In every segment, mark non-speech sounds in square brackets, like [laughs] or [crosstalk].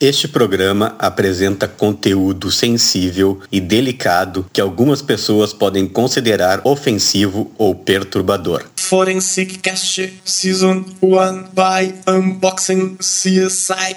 Este programa apresenta conteúdo sensível e delicado que algumas pessoas podem considerar ofensivo ou perturbador. Forensic Cast Season 1 by Unboxing CSI.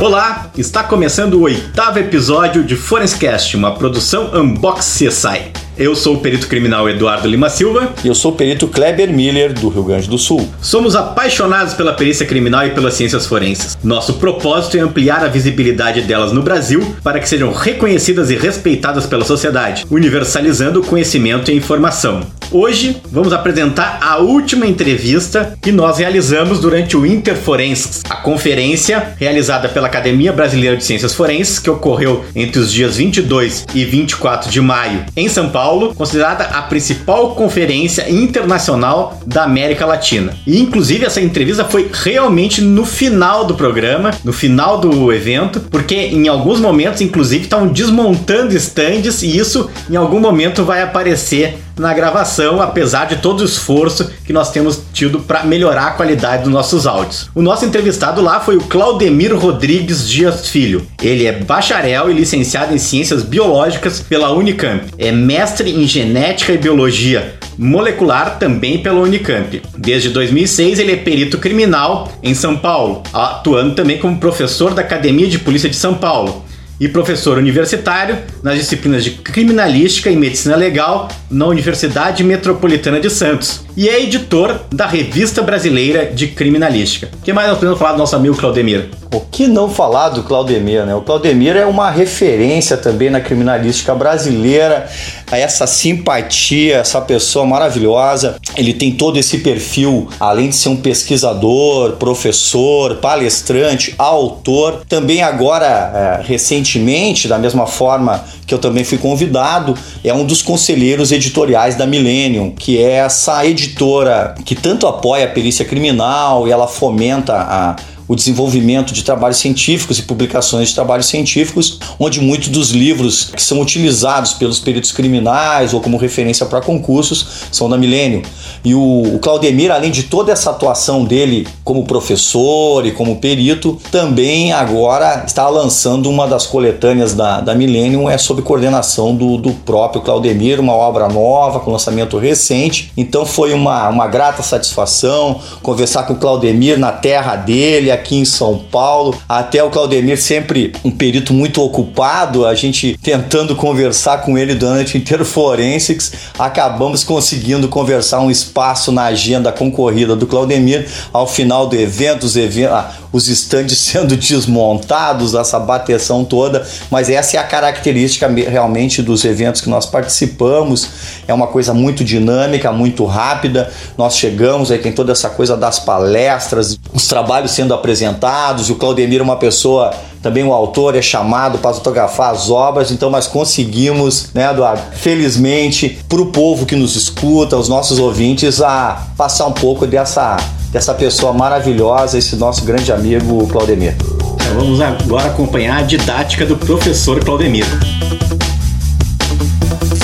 Olá, está começando o oitavo episódio de Forenscast, uma produção Unbox CSI. Eu sou o perito criminal Eduardo Lima Silva. E eu sou o perito Kleber Miller, do Rio Grande do Sul. Somos apaixonados pela perícia criminal e pelas ciências forenses. Nosso propósito é ampliar a visibilidade delas no Brasil para que sejam reconhecidas e respeitadas pela sociedade, universalizando o conhecimento e informação. Hoje vamos apresentar a última entrevista que nós realizamos durante o Interforenses, a conferência realizada pela Academia Brasileira de Ciências Forenses, que ocorreu entre os dias 22 e 24 de maio em São Paulo, considerada a principal conferência internacional da América Latina. E inclusive essa entrevista foi realmente no final do programa, no final do evento, porque em alguns momentos, inclusive, estavam desmontando estandes e isso em algum momento vai aparecer na gravação, apesar de todo o esforço que nós temos tido para melhorar a qualidade dos nossos áudios. O nosso entrevistado lá foi o Claudemir Rodrigues Dias Filho. Ele é bacharel e licenciado em Ciências Biológicas pela Unicamp. É mestre em Genética e Biologia molecular também pela Unicamp. Desde 2006 ele é perito criminal em São Paulo, atuando também como professor da Academia de Polícia de São Paulo e professor universitário nas disciplinas de Criminalística e Medicina Legal na Universidade Metropolitana de Santos e é editor da Revista Brasileira de Criminalística. O que mais nós podemos falar do nosso amigo Claudemir? O que não falar do Claudemir, né? O Claudemir é uma referência também na criminalística brasileira, a essa simpatia, essa pessoa maravilhosa. Ele tem todo esse perfil, além de ser um pesquisador, professor, palestrante, autor. Também agora, é, recentemente, da mesma forma que eu também fui convidado, é um dos conselheiros editoriais da Millennium, que é essa editora que tanto apoia a perícia criminal e ela fomenta a o desenvolvimento de trabalhos científicos e publicações de trabalhos científicos, onde muitos dos livros que são utilizados pelos peritos criminais ou como referência para concursos são da Milênio. E o, o Claudemir, além de toda essa atuação dele como professor e como perito, também agora está lançando uma das coletâneas da, da Millennium, é sob coordenação do, do próprio Claudemir, uma obra nova, com lançamento recente. Então foi uma, uma grata satisfação conversar com o Claudemir na terra dele, aqui em São Paulo. Até o Claudemir, sempre um perito muito ocupado, a gente tentando conversar com ele durante o Interforensics, acabamos conseguindo conversar um espaço na agenda concorrida do Claudemir. Ao final do evento, os, eventos, ah, os estandes [laughs] sendo desmontados, essa bateção toda, mas essa é a característica realmente dos eventos que nós participamos. É uma coisa muito dinâmica, muito rápida. Nós chegamos, aí tem toda essa coisa das palestras, os trabalhos sendo apresentados apresentados, e o Claudemir é uma pessoa, também o autor, é chamado para fotografar as obras, então nós conseguimos, né, Eduardo, felizmente, para o povo que nos escuta, os nossos ouvintes, a passar um pouco dessa, dessa pessoa maravilhosa, esse nosso grande amigo Claudemir. Então vamos agora acompanhar a didática do professor Claudemir.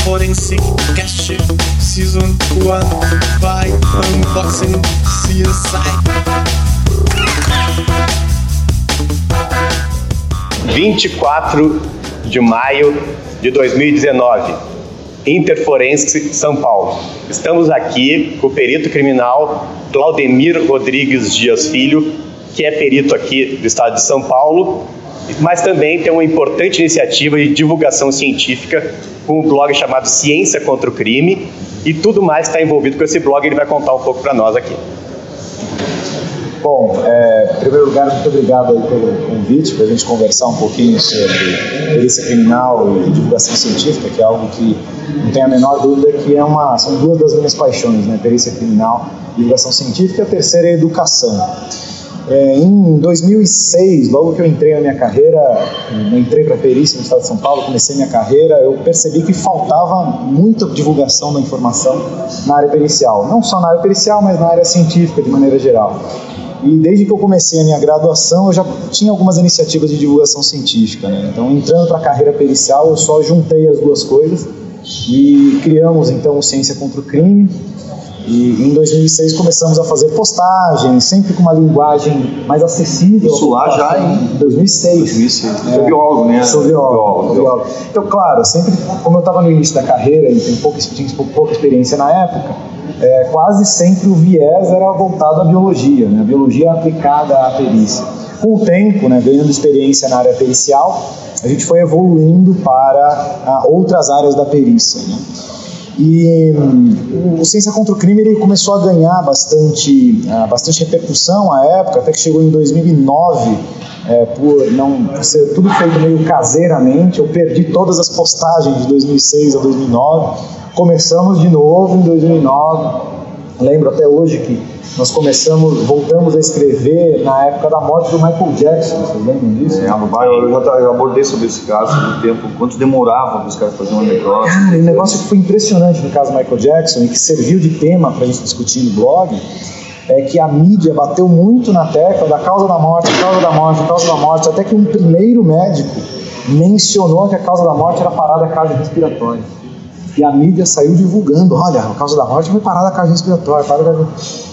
Forensic Cast Season 1 by Unboxing CSI. 24 de maio de 2019, Interforense, São Paulo. Estamos aqui com o perito criminal Claudemir Rodrigues Dias Filho, que é perito aqui do estado de São Paulo, mas também tem uma importante iniciativa de divulgação científica com um blog chamado Ciência contra o Crime e tudo mais está envolvido com esse blog, ele vai contar um pouco para nós aqui. Bom, é, em primeiro lugar, muito obrigado pelo convite para a gente conversar um pouquinho sobre perícia criminal e divulgação científica, que é algo que não tem a menor dúvida que é uma, são duas das minhas paixões, né? perícia criminal e divulgação científica, a terceira é a educação. É, em 2006, logo que eu entrei na minha carreira, eu entrei para a perícia no estado de São Paulo, comecei minha carreira, eu percebi que faltava muita divulgação da informação na área pericial. Não só na área pericial, mas na área científica de maneira geral. E desde que eu comecei a minha graduação, eu já tinha algumas iniciativas de divulgação científica. Né? Então, entrando para a carreira pericial, eu só juntei as duas coisas e criamos então Ciência contra o Crime. E em 2006 começamos a fazer postagens, sempre com uma linguagem mais acessível. Isso lá já em 2006. 2006. É, Sou biólogo, né? Sou biólogo, biólogo. Então, claro, sempre, como eu estava no início da carreira e tenho pouca, tinha pouca experiência na época, é, quase sempre o viés era voltado à biologia, né? a biologia aplicada à perícia. Com o tempo, né, ganhando experiência na área pericial, a gente foi evoluindo para ah, outras áreas da perícia. Né? E hum, o Ciência contra o Crime ele começou a ganhar bastante, ah, bastante repercussão à época, até que chegou em 2009, é, por não por ser tudo feito meio caseiramente. Eu perdi todas as postagens de 2006 a 2009. Começamos de novo em 2009. Lembro até hoje que nós começamos, voltamos a escrever na época da morte do Michael Jackson. Vocês lembram disso? É, no bairro, eu já eu abordei sobre esse caso no tempo, quanto demorava para os caras fazerem uma necrópsia. Cara, um negócio que foi impressionante no caso do Michael Jackson e que serviu de tema para a gente discutir no blog é que a mídia bateu muito na tecla da causa da morte, causa da morte, causa da morte, até que um primeiro médico mencionou que a causa da morte era parada cardiorrespiratória. E a mídia saiu divulgando, olha, a causa da morte foi parada cardiorrespiratória, parada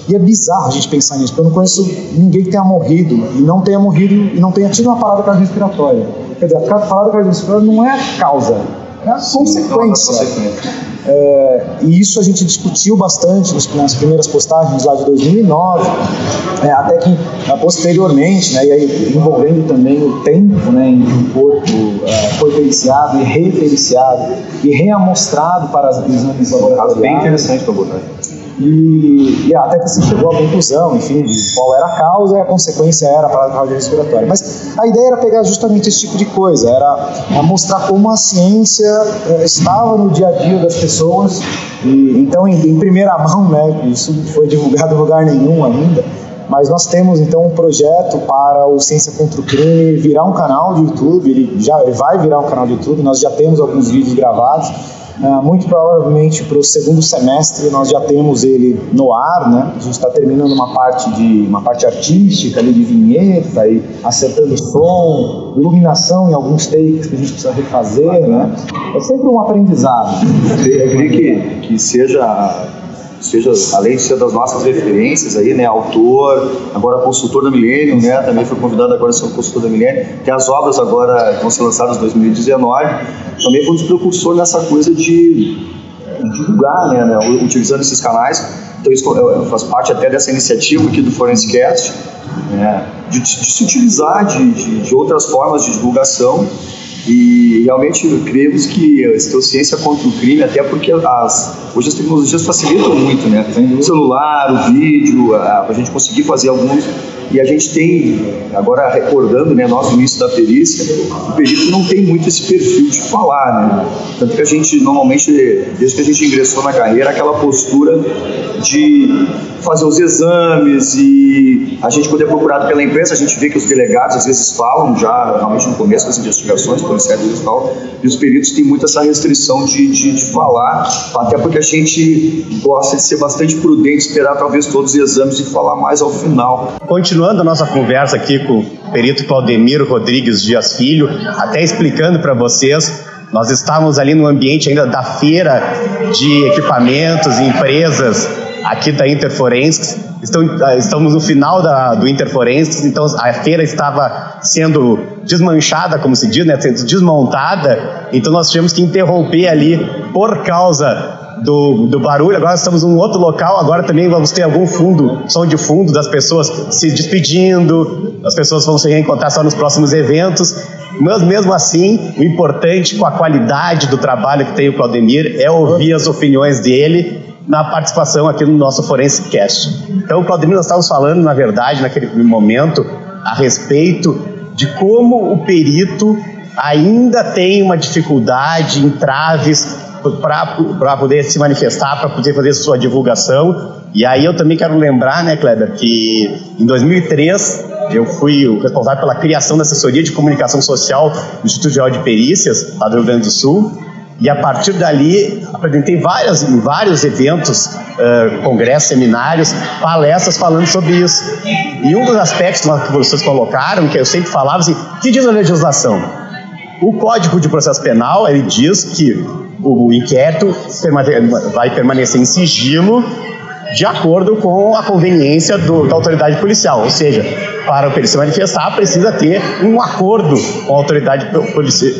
E é bizarro a gente pensar nisso, porque eu não conheço ninguém que tenha morrido e não tenha morrido e não tenha tido uma parada cardiorrespiratória. Quer dizer, a parada cardiorrespiratória não é a causa, é a consequência. É, e isso a gente discutiu bastante nas primeiras postagens lá de 2009, é, até que é, posteriormente, né, e aí, envolvendo também o tempo né, em que o corpo é, foi periciado e repericiado e reamostrado para as exames laboratoriais. Bem interessante para abordar. E, e, até que se chegou à conclusão, enfim, de qual era a causa e a consequência era a parada cardiorrespiratória. Mas a ideia era pegar justamente esse tipo de coisa, era mostrar como a ciência eh, estava no dia a dia das pessoas. E, então, em, em primeira mão, né, isso foi divulgado em lugar nenhum ainda, mas nós temos então um projeto para o Ciência contra o Crime virar um canal de YouTube, ele já ele vai virar um canal de YouTube, nós já temos alguns vídeos gravados muito provavelmente para o segundo semestre nós já temos ele no ar, né? A gente está terminando uma parte de uma parte artística ali de vinheta e acertando som, iluminação em alguns takes que a gente precisa refazer, né? É sempre um aprendizado. Eu que, que seja seja além de ser das nossas referências aí, né, autor, agora consultor da Millennium, né, também foi convidado agora a ser um consultor da Millennium, tem as obras agora vão ser lançadas em 2019, também foi um dos precursores nessa coisa de divulgar, né, né, utilizando esses canais, então isso faz parte até dessa iniciativa aqui do Forensicast, né, de, de, se utilizar de, de, de outras formas de divulgação e realmente cremos que a ciência contra o crime, até porque as, hoje as tecnologias facilitam muito, né? O celular, o vídeo, a, a gente conseguir fazer alguns e a gente tem, agora recordando, né, nosso início da perícia, o perito não tem muito esse perfil de falar, né? Tanto que a gente, normalmente, desde que a gente ingressou na carreira, aquela postura de fazer os exames e a gente quando é procurado pela imprensa, a gente vê que os delegados às vezes falam já, realmente no começo das investigações policiais e tal, e os peritos têm muito essa restrição de, de, de falar, até porque a gente gosta de ser bastante prudente, esperar talvez todos os exames e falar mais ao final. Continua continuando a nossa conversa aqui com o perito Claudemiro Rodrigues Dias Filho, até explicando para vocês, nós estávamos ali no ambiente ainda da feira de equipamentos e empresas aqui da Interforensics. estamos no final da, do Interforensics, então a feira estava sendo desmanchada, como se diz, né, sendo desmontada, então nós tivemos que interromper ali por causa do, do barulho. Agora estamos em um outro local, agora também vamos ter algum fundo, som de fundo das pessoas se despedindo, as pessoas vão se reencontrar só nos próximos eventos. Mas mesmo assim, o importante com a qualidade do trabalho que tem o Claudemir é ouvir as opiniões dele na participação aqui no nosso Forense Cast. Então, Claudemir, nós estávamos falando, na verdade, naquele momento, a respeito de como o perito ainda tem uma dificuldade, entraves para poder se manifestar, para poder fazer sua divulgação. E aí eu também quero lembrar, né, Kleber, que em 2003 eu fui o responsável pela criação da assessoria de comunicação social do Instituto Geral de Perícias, lá do Rio Grande do Sul. E a partir dali, apresentei várias, em vários eventos, uh, congressos, seminários, palestras falando sobre isso. E um dos aspectos que vocês colocaram, que eu sempre falava assim, que diz a legislação? O Código de Processo Penal, ele diz que o inquérito vai permanecer em sigilo de acordo com a conveniência do, da autoridade policial. Ou seja, para o perito se manifestar, precisa ter um acordo com a autoridade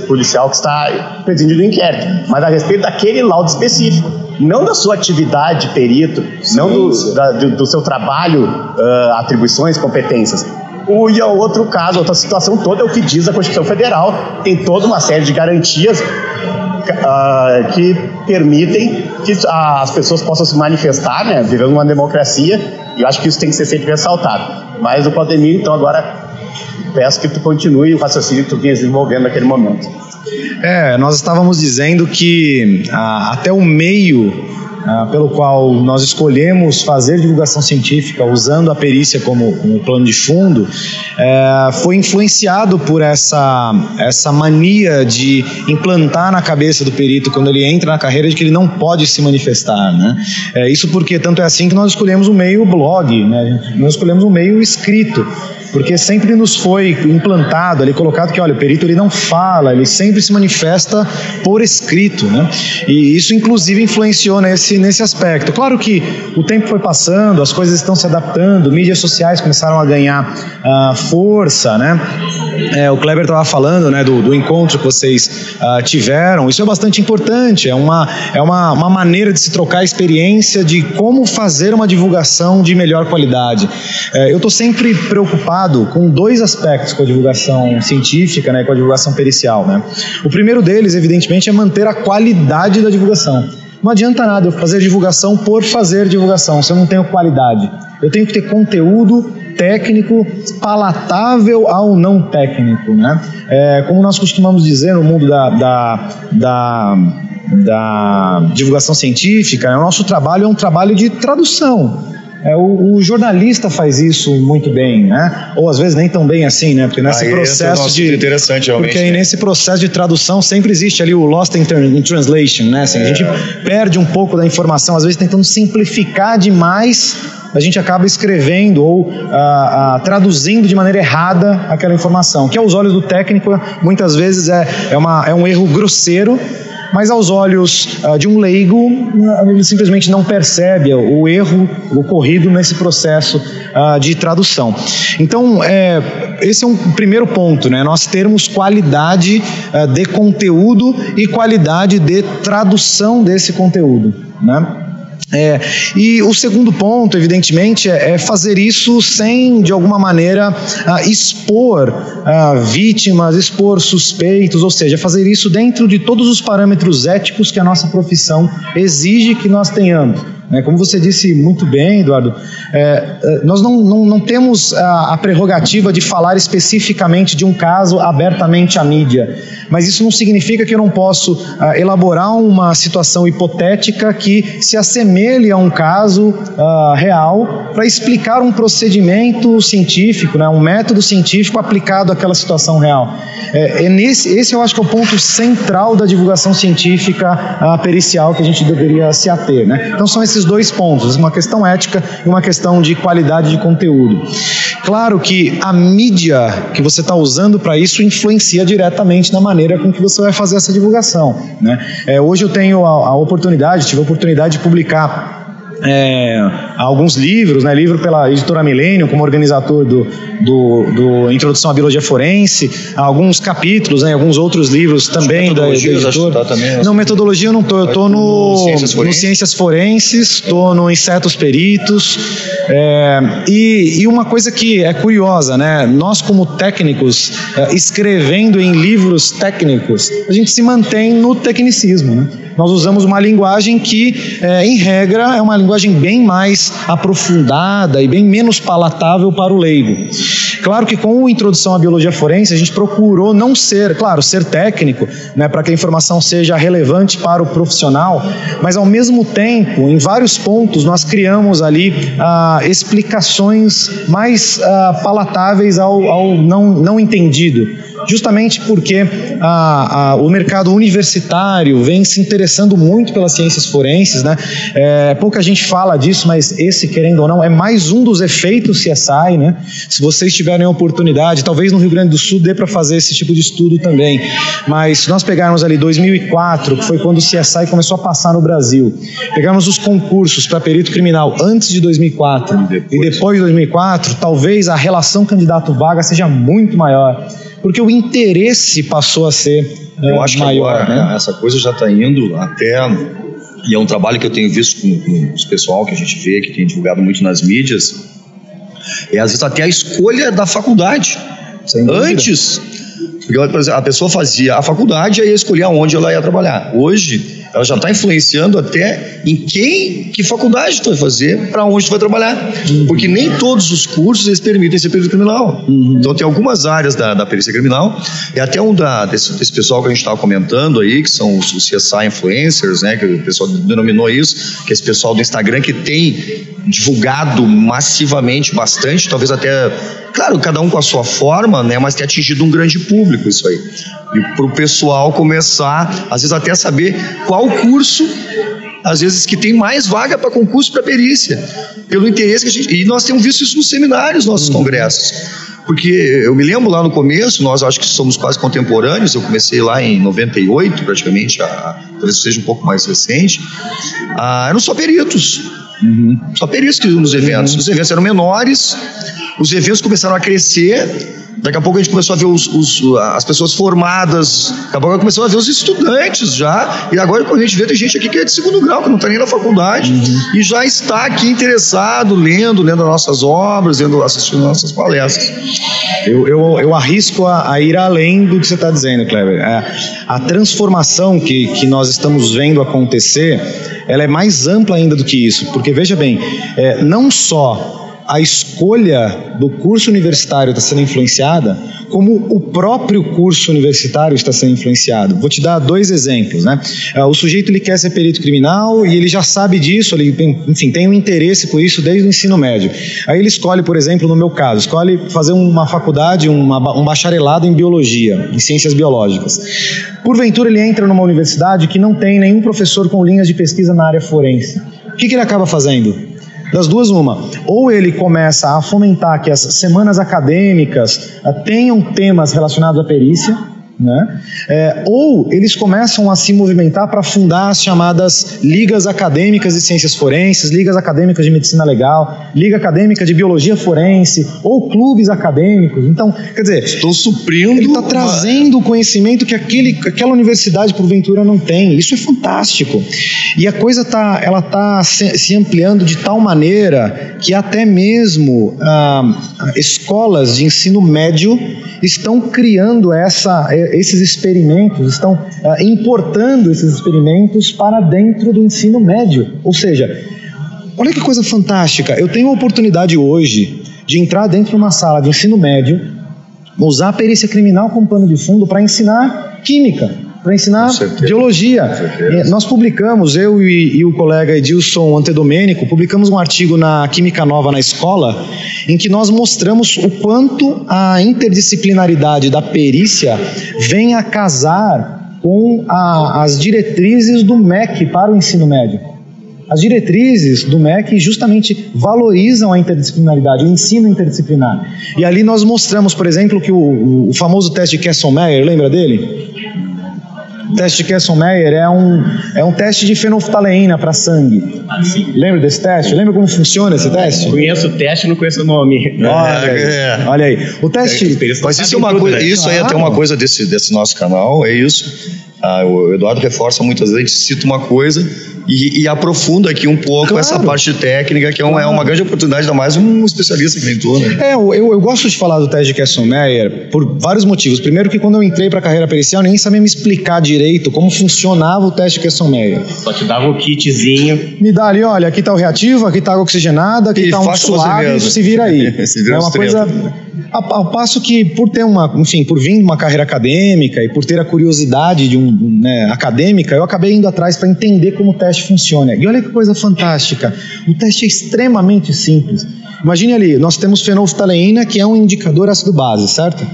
policial que está presidindo o inquérito, mas a respeito daquele laudo específico, não da sua atividade perito, sim, não do, da, do, do, seu trabalho, uh, atribuições, competências. O, e o outro caso, outra situação toda é o que diz a Constituição Federal, tem toda uma série de garantias uh, que permitem que as pessoas possam se manifestar, né, vivendo uma democracia, e eu acho que isso tem que ser sempre ressaltado. Mas o Claudemir, então agora peço que tu continue o raciocínio que tu vinha desenvolvendo naquele momento. É, nós estávamos dizendo que ah, até o meio ah, pelo qual nós escolhemos fazer divulgação científica usando a perícia como, plano de fundo, é, foi influenciado por essa, essa mania de implantar na cabeça do perito, quando ele entra na carreira, de que ele não pode se manifestar. Né? É, isso porque tanto é assim que nós escolhemos o meio blog, né? nós escolhemos o meio escrito porque sempre nos foi implantado ali, colocado que, olha, o perito ele não fala, ele sempre se manifesta por escrito, né? E isso, inclusive, influenciou nesse, nesse aspecto. Claro que o tempo foi passando, as coisas estão se adaptando, mídias sociais começaram a ganhar uh, força, né? É, o Kleber estava falando, né, do, do, encontro que vocês uh, tiveram, isso é bastante importante, é uma, é uma, uma maneira de se trocar experiência de como fazer uma divulgação de melhor qualidade. É, eu estou sempre preocupado preocupado com dois aspectos com a divulgação científica, né, com a divulgação pericial. Né? O primeiro deles, evidentemente, é manter a qualidade da divulgação. Não adianta nada eu fazer divulgação por fazer divulgação, se eu não tenho qualidade. Eu tenho que ter conteúdo técnico palatável ao não técnico. Né? É, como nós costumamos dizer no mundo da, da, da, da divulgação científica, né, o nosso trabalho é um trabalho de tradução. É, o, o, jornalista faz isso muito bem, né? Ou às vezes nem tão bem assim, né? Porque nesse aí processo de interessante realmente. Porque aí nesse processo de tradução sempre existe ali o lost in, in translation, né? Assim, é. A gente perde um pouco da informação, às vezes tentando simplificar demais a gente acaba escrevendo ou ah, ah, traduzindo de maneira errada aquela informação, que aos olhos do técnico muitas vezes é, é, uma, é um erro grosseiro mas aos olhos uh, de um leigo, ele simplesmente não percebe o erro ocorrido nesse processo uh, de tradução. Então, é, esse é um primeiro ponto, né? Nós termos qualidade uh, de conteúdo e qualidade de tradução desse conteúdo, né? É, e o segundo ponto, evidentemente, é, é fazer isso sem, de alguma maneira, uh, expor uh, vítimas, expor suspeitos, ou seja, fazer isso dentro de todos os parâmetros éticos que a nossa profissão exige que nós tenhamos. Né? Como você disse muito bem, Eduardo, é, é, nós não, não, não temos a, a, prerrogativa de falar especificamente de um caso abertamente à mídia, mas isso não significa que eu não posso uh, elaborar uma situação hipotética que se assemelhe a um caso uh, real para explicar um procedimento científico, né? um método científico aplicado àquela situação real. É, é nesse, esse eu acho que é o ponto central da divulgação científica uh, pericial que a gente deveria se ater. Né? Então são esses esses dois pontos, uma questão ética e uma questão de qualidade de conteúdo. Claro que a mídia que você está usando para isso influencia diretamente na maneira com que você vai fazer essa divulgação. Né? É, hoje eu tenho a, a oportunidade, tive a oportunidade de publicar é, alguns livros, né, livro pela editora Milênio, como organizador do, do, do, Introdução à Biologia Forense, alguns capítulos, né, alguns outros livros também da, da editora. Tá também, não, metodologia eu não estou, eu estou no, no, Ciências Forenses, no Ciências Forenses estou no Insetos Peritos, é, e, e, uma coisa que é curiosa, né, nós como técnicos, é, escrevendo em livros técnicos, a gente se mantém no tecnicismo, né? Nós usamos uma linguagem que, é, em regra, é uma linguagem bem mais aprofundada e bem menos palatável para o leigo. Claro que com a introdução à biologia forense, a gente procurou não ser, claro, ser técnico, né, para que a informação seja relevante para o profissional, mas ao mesmo tempo, em vários pontos, nós criamos ali ah, explicações mais ah, palatáveis ao, ao não, não entendido. Justamente porque a, a, o mercado universitário vem se interessando muito pelas ciências forenses, né? É, pouca gente fala disso, mas esse, querendo ou não, é mais um dos efeitos CSI, né? Se vocês tiverem a oportunidade, talvez no Rio Grande do Sul dê para fazer esse tipo de estudo também, mas se nós pegarmos ali 2004, que foi quando o CSI começou a passar no Brasil, pegarmos os concursos para perito criminal antes de 2004 e depois, e depois de 2004, talvez a relação candidato-vaga seja muito maior porque o interesse passou a ser eu acho maior, que agora né? essa coisa já está indo até e é um trabalho que eu tenho visto com, com os pessoal que a gente vê, que tem divulgado muito nas mídias, é às vezes até a escolha da faculdade. Antes, porque a pessoa fazia a faculdade e ia escolher aonde ela ia trabalhar. Hoje, ela já está influenciando até em quem, que faculdade tu vai fazer, para onde tu vai trabalhar. Uhum. Porque nem todos os cursos eles permitem ser perito criminal. Uhum. Então tem algumas áreas da, da perícia criminal, e até um da, desse, desse pessoal que a gente estava comentando aí, que são os, os CSI influencers, né, que o pessoal denominou isso, que é esse pessoal do Instagram que tem divulgado massivamente bastante, talvez até Claro, cada um com a sua forma, né? Mas tem atingido um grande público isso aí. E para o pessoal começar, às vezes até saber qual curso, às vezes que tem mais vaga para concurso para perícia, pelo interesse que a gente. E nós temos visto isso nos seminários, nossos uhum. congressos. Porque eu me lembro lá no começo, nós acho que somos quase contemporâneos, eu comecei lá em 98, praticamente, a, talvez seja um pouco mais recente, ah, eram só peritos. Uhum. Só peritos que nos eventos. Uhum. Os eventos eram menores, os eventos começaram a crescer. Daqui a pouco a gente começou a ver os, os, as pessoas formadas, daqui a pouco começou a ver os estudantes já, e agora quando a gente vê, tem gente aqui que é de segundo grau, que não está nem na faculdade, uhum. e já está aqui interessado, lendo, lendo as nossas obras, lendo, assistindo nossas palestras. Eu, eu, eu arrisco a, a, ir além do que você está dizendo, Kleber. É, a transformação que, que nós estamos vendo acontecer, ela é mais ampla ainda do que isso, porque veja bem, é, não só a escolha do curso universitário está sendo influenciada, como o próprio curso universitário está sendo influenciado. Vou te dar dois exemplos, né? É, o sujeito ele quer ser perito criminal e ele já sabe disso, ele tem, enfim, tem um interesse por isso desde o ensino médio. Aí ele escolhe, por exemplo, no meu caso, escolhe fazer uma faculdade, uma, um bacharelado em biologia, em ciências biológicas. Porventura ele entra numa universidade que não tem nenhum professor com linhas de pesquisa na área forense. O que, que ele acaba fazendo? Das duas, uma. Ou ele começa a fomentar que as semanas acadêmicas eh, tenham temas relacionados à perícia, né? É, ou eles começam a se movimentar para fundar as chamadas ligas acadêmicas de ciências forenses, ligas acadêmicas de medicina legal, liga acadêmica de biologia forense, ou clubes acadêmicos. Então, quer dizer, estou suprindo. Ele está trazendo o conhecimento que aquele, aquela universidade porventura não tem. Isso é fantástico. E a coisa tá, ela está se, se, ampliando de tal maneira que até mesmo ah, escolas de ensino médio estão criando essa esses experimentos, estão uh, importando esses experimentos para dentro do ensino médio. Ou seja, olha que coisa fantástica. Eu tenho a oportunidade hoje de entrar dentro de uma sala de ensino médio, usar a perícia criminal como pano de fundo para ensinar química para ensinar biologia. Nós publicamos, eu e, e, o colega Edilson Antedomênico, publicamos um artigo na Química Nova na Escola, em que nós mostramos o quanto a interdisciplinaridade da perícia vem a casar com a, as diretrizes do MEC para o ensino médio. As diretrizes do MEC justamente valorizam a interdisciplinaridade, o ensino interdisciplinar. E ali nós mostramos, por exemplo, que o, o famoso teste de Kesselmeyer, lembra dele? O teste de Kesselmeyer é um, é um teste de fenolftaleína para sangue. Ah, Lembra desse teste? Lembra como funciona esse teste? Conheço o teste, não conheço o nome. Olha, é. olha aí. O teste. Mas isso, é uma coisa, né? isso aí é até uma coisa desse, desse nosso canal, é isso. Ah, o Eduardo reforça muitas vezes, a gente cita uma coisa e, e aprofunda aqui um pouco claro. essa parte técnica, que é, um, claro. é, uma grande oportunidade, ainda mais um especialista que vem tu, né? É, eu, eu gosto de falar do teste de Kesselmeyer por vários motivos. Primeiro que quando eu entrei para a carreira pericial, nem sabia me explicar direito como funcionava o teste de Kesselmeyer. Só te dava o um kitzinho. Me dá ali, olha, aqui está o reativo, aqui está a oxigenada, aqui está um suave, se vira aí. [laughs] se vira é uma coisa... Ao passo que, por ter uma, enfim, por vir de uma carreira acadêmica e por ter a curiosidade de um, né, acadêmica, eu acabei indo atrás para entender como o teste funciona. E olha que coisa fantástica. O teste é extremamente simples. Imagine ali, nós temos fenolftaleína, que é um indicador ácido-base, certo?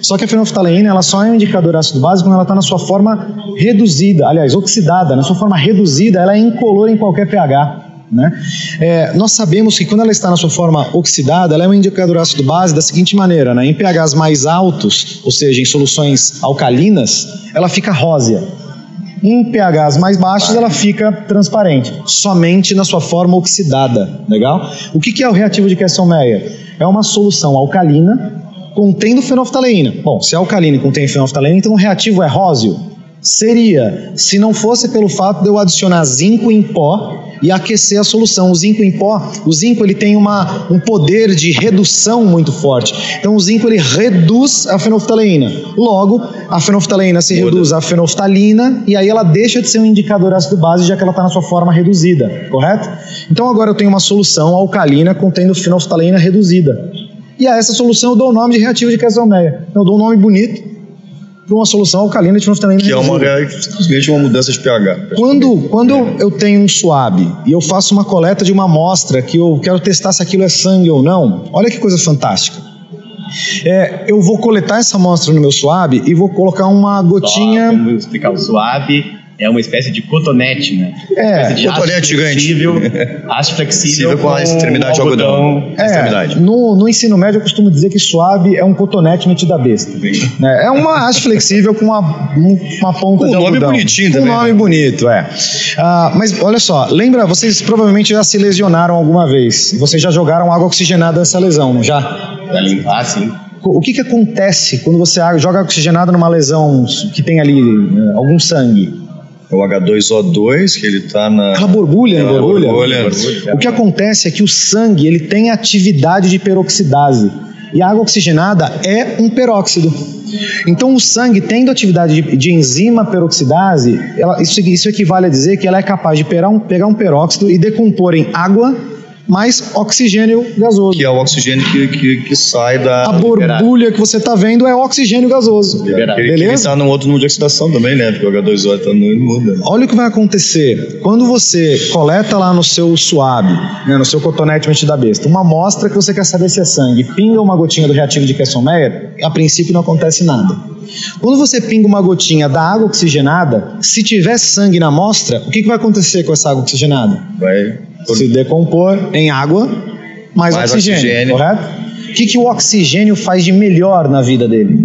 Só que a fenolftaleína ela só é um indicador ácido-base quando ela está na sua forma reduzida, aliás, oxidada. Na sua forma reduzida, ela é incolor em qualquer pH. Né? É, nós sabemos que quando ela está na sua forma oxidada, ela é um indicador ácido base da seguinte maneira: né? em pHs mais altos, ou seja, em soluções alcalinas, ela fica rósea. Em pHs mais baixos, ela fica transparente, somente na sua forma oxidada. Legal? O que, é o reativo de Kesselmeyer? É uma solução alcalina contendo fenolftaleína. Bom, se é alcalina e contém fenolftaleína, então o reativo é róseo. Seria, se não fosse pelo fato de eu adicionar zinco em pó e aquecer a solução. O zinco em pó, o zinco ele tem uma, um poder de redução muito forte. Então o zinco ele reduz a fenolftaleína. Logo, a fenolftaleína se Muda. reduz à fenolftalina e aí ela deixa de ser um indicador ácido base já que ela está na sua forma reduzida, correto? Então agora eu tenho uma solução alcalina contendo fenolftaleína reduzida. E a essa solução eu dou o nome de reativo de Kesselmeyer. Eu dou um nome bonito para uma solução alcalina de fenolftalina Que é uma, simplesmente uma mudança de pH. Quando, quando eu tenho um suave e eu faço uma coleta de uma amostra que eu quero testar se aquilo é sangue ou não, olha que coisa fantástica. É, eu vou coletar essa amostra no meu suave e vou colocar uma gotinha. Só, vamos explicar o suave é uma espécie de cotonete, né? É, de cotonete gigante. [laughs] Aço flexível com, a extremidade de algodão. É, extremidade. No, no ensino médio eu costumo dizer que suave é um cotonete metido a besta. É, é uma haste flexível com uma, uma ponta com de um algodão. nome bonitinho com também. um nome né? bonito, é. Ah, mas olha só, lembra, vocês provavelmente já se lesionaram alguma vez. Vocês já jogaram água oxigenada nessa lesão, não já? Pra limpar, sim. O que, que acontece quando você joga oxigenada numa lesão que tem ali eh, algum sangue? O H2O2, que ele está na. Ela borbulha, Ela borbulha. borbulha. O que acontece é que o sangue ele tem atividade de peroxidase. E a água oxigenada é um peróxido. Então, o sangue, tendo atividade de, de enzima peroxidase, ela- isso, isso equivale a dizer que ela é capaz de pegar um, pegar um peróxido e decompor em água mais oxigênio gasoso. Que é o oxigênio que, que, que sai da. A borbulha que você está vendo é oxigênio gasoso. Liberado. Ele, ele Beleza? está num outro número de oxidação também, né? Porque o H2O está no muda. Olha o que vai acontecer. Quando você coleta lá no seu suave, né, no seu cotonete metido da besta, uma amostra que você quer saber se é sangue, pinga uma gotinha do reativo de Kesselmeyer, a princípio não acontece nada. Quando você pinga uma gotinha da água oxigenada, se tiver sangue na amostra, o que, que vai acontecer com essa água oxigenada? Vai. Se decompor em água mais, Mais oxigênio, oxigênio. correto? O que, que o oxigênio faz de melhor na vida dele?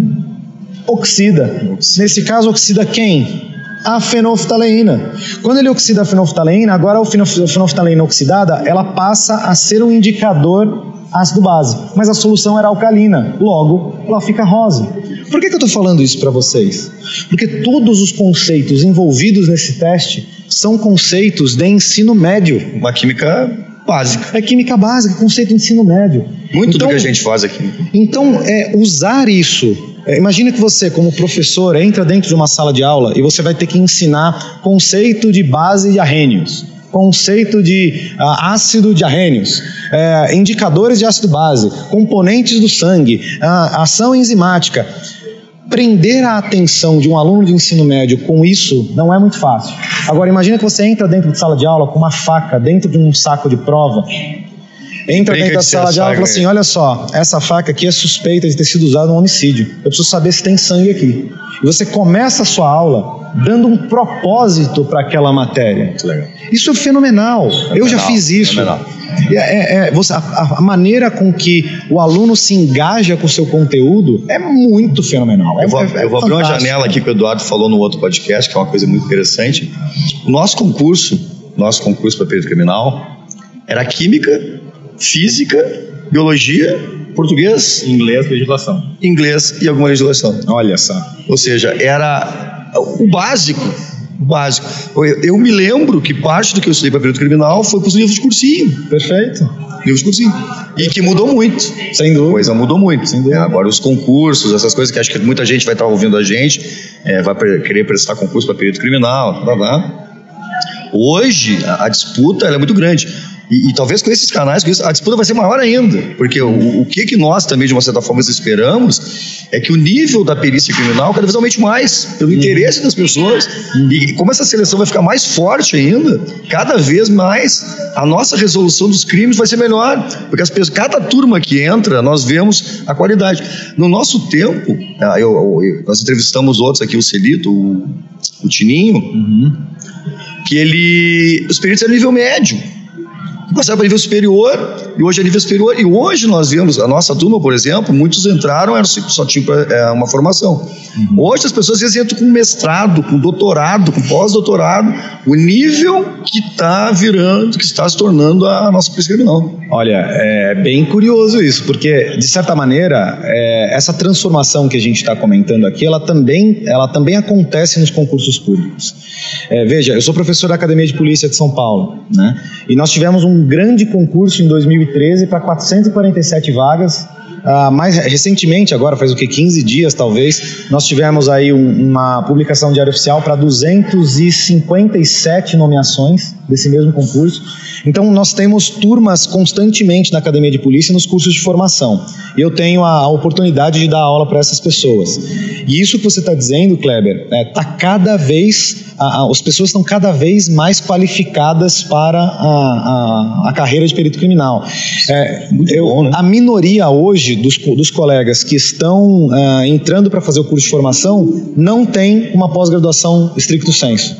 Oxida. Nesse caso, oxida quem? A fenolftaleína. Quando ele oxida a fenolftaleína, agora a fenof- a fenolftaleína oxidada, ela passa a ser um indicador ácido base, mas a solução era alcalina, logo ela fica rosa. Por que, que eu estou falando isso para vocês? Porque todos os conceitos envolvidos nesse teste são conceitos de ensino médio. Uma química básica. É química básica, conceito de ensino médio. Muito Então- do que a gente faz aqui. Então, é, usar isso. É, imagina que você, como professor, entra dentro de uma sala de aula e você vai ter que ensinar conceito de base de arrênios, conceito de ah, ácido de arrênios, é, indicadores de ácido base, componentes do sangue, ah, ação enzimática. Prender a atenção de um aluno de ensino médio com isso não é muito fácil. Agora, imagina que você entra dentro de sala de aula com uma faca dentro de um saco de prova entra Brinca dentro da sala de aula e fala assim: olha só, essa faca aqui é suspeita de ter sido usada no homicídio. Eu preciso saber se tem sangue aqui. E você começa a sua aula dando um propósito para aquela matéria. Isso é fenomenal. Eu já Fenomenal, fiz isso. fenomenal. É, é- é, você- a, a maneira com que o aluno se engaja com o seu conteúdo é muito fenomenal. É- Eu vou, é- é eu vou abrir uma janela aqui que o Eduardo falou no outro podcast, que é uma coisa muito interessante. O nosso concurso, nosso concurso para perito criminal, era química, física, biologia, português, Inglês, legislação. inglês e alguma legislação. Olha só. Ou seja, era o básico. Básico. Eu, eu me lembro que parte do que eu estudei para perito criminal foi para os livros de cursinho. Perfeito. Livros de cursinho. E que mudou muito. Sem dúvida. coisa mudou muito. É, agora os concursos, essas coisas que acho que muita gente vai estar ouvindo a gente, é, vai querer prestar concurso para perito criminal. Tá, tá. Hoje a, a disputa é muito grande. E, e talvez com esses canais, com isso, a disputa vai ser maior ainda. Porque o, o que, que nós também, de uma certa forma, esperamos é que o nível da perícia criminal cada vez aumente mais, pelo interesse das pessoas. E como essa seleção vai ficar mais forte ainda, cada vez mais a nossa resolução dos crimes vai ser melhor. Porque as pessoas, cada turma que entra, nós vemos a qualidade. No nosso tempo, ah, eu, eu- nós entrevistamos outros aqui, o Celito, o, o Tininho, que ele. Os peritos eram nível médio. Passaram para nível superior, e hoje é nível superior. E hoje nós vemos, a nossa turma, por exemplo, muitos entraram, eram, só tinham é, uma formação. Hoje as pessoas às vezes entram com mestrado, com doutorado, com pós-doutorado, o nível que está virando, que está se tornando a nossa polícia criminal. Olha, é bem curioso isso, porque de certa maneira é, essa transformação que a gente está comentando aqui, ela também, ela também acontece nos concursos públicos. É, veja, eu sou professor da Academia de Polícia de São Paulo, né? E nós tivemos um grande concurso em 2013 para 447 vagas. Ah, mais recentemente, agora faz o que 15 dias talvez, nós tivemos aí um- uma publicação de diário oficial para 257 nomeações desse mesmo concurso. Então nós temos turmas constantemente na academia de polícia nos cursos de formação. E eu tenho a, a oportunidade de dar aula para essas pessoas. E isso que você está dizendo, Kleber, está cada vez a- a- as pessoas estão cada vez mais qualificadas para a, carreira de perito criminal. É, eu- A minoria hoje dos, co- dos colegas que estão ah, entrando para fazer o curso de formação não tem uma pós-graduação estricto sensu.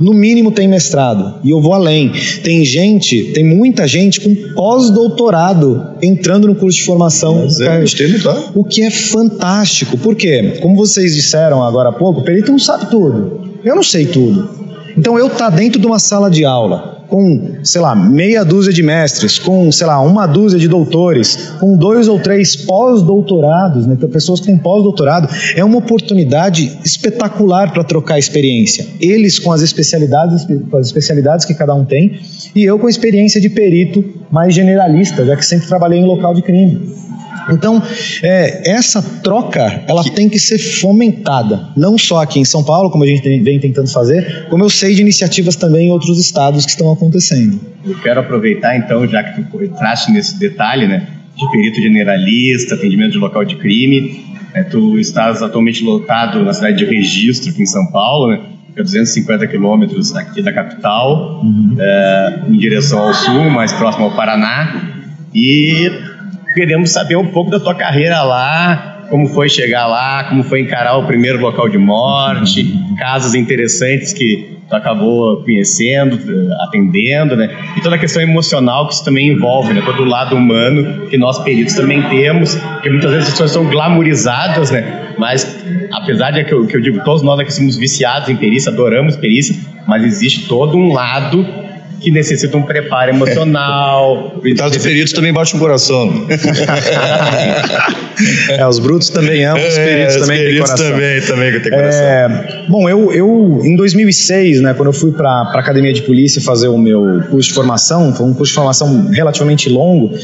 No mínimo tem mestrado. E eu vou além. Tem gente, tem muita gente com pós-doutorado entrando no curso de formação. é, tá? O que é fantástico. Por quê? Como vocês disseram agora há pouco, o perito não sabe tudo. Eu não sei tudo. Então eu tá dentro de uma sala de aula com, sei lá, meia dúzia de mestres, com, sei lá, uma dúzia de doutores, com dois ou três pós-doutorados, né, pessoas que têm pós-doutorado, é uma oportunidade espetacular para trocar experiência. Eles com as especialidades, com as especialidades que cada um tem, e eu com a experiência de perito mais generalista, já que sempre trabalhei em local de crime. Então, é, essa troca, ela tem que ser fomentada, não só aqui em São Paulo, como a gente vem tentando fazer, como eu sei de iniciativas também em outros estados que estão acontecendo. Eu quero aproveitar então, já que tu entraste nesse detalhe, né, de perito generalista, atendimento de local de crime, né, tu estás atualmente lotado na cidade de Registro, aqui em São Paulo, né, fica a 250 quilômetros aqui da capital, é, em direção ao sul, mais próximo ao Paraná, e queremos saber um pouco da tua carreira lá, como foi chegar lá, como foi encarar o primeiro local de morte, casos interessantes que tu acabou conhecendo, atendendo, né? E toda a questão emocional que isso também envolve, né? Todo o lado humano que nós peritos também temos, que muitas vezes as pessoas são glamorizadas, né? Mas apesar de que eu, que eu digo, todos nós aqui somos viciados em perícia, adoramos perícia, mas existe todo um lado que necessita um preparo emocional. Coitado dos peritos também bate um coração. [laughs] É, os brutos também amam, os peritos É, os também têm coração. também, também têm coração. É, bom, eu, eu em 2006, né, quando eu fui para a academia de polícia fazer o meu curso de formação, foi um curso de formação relativamente longo,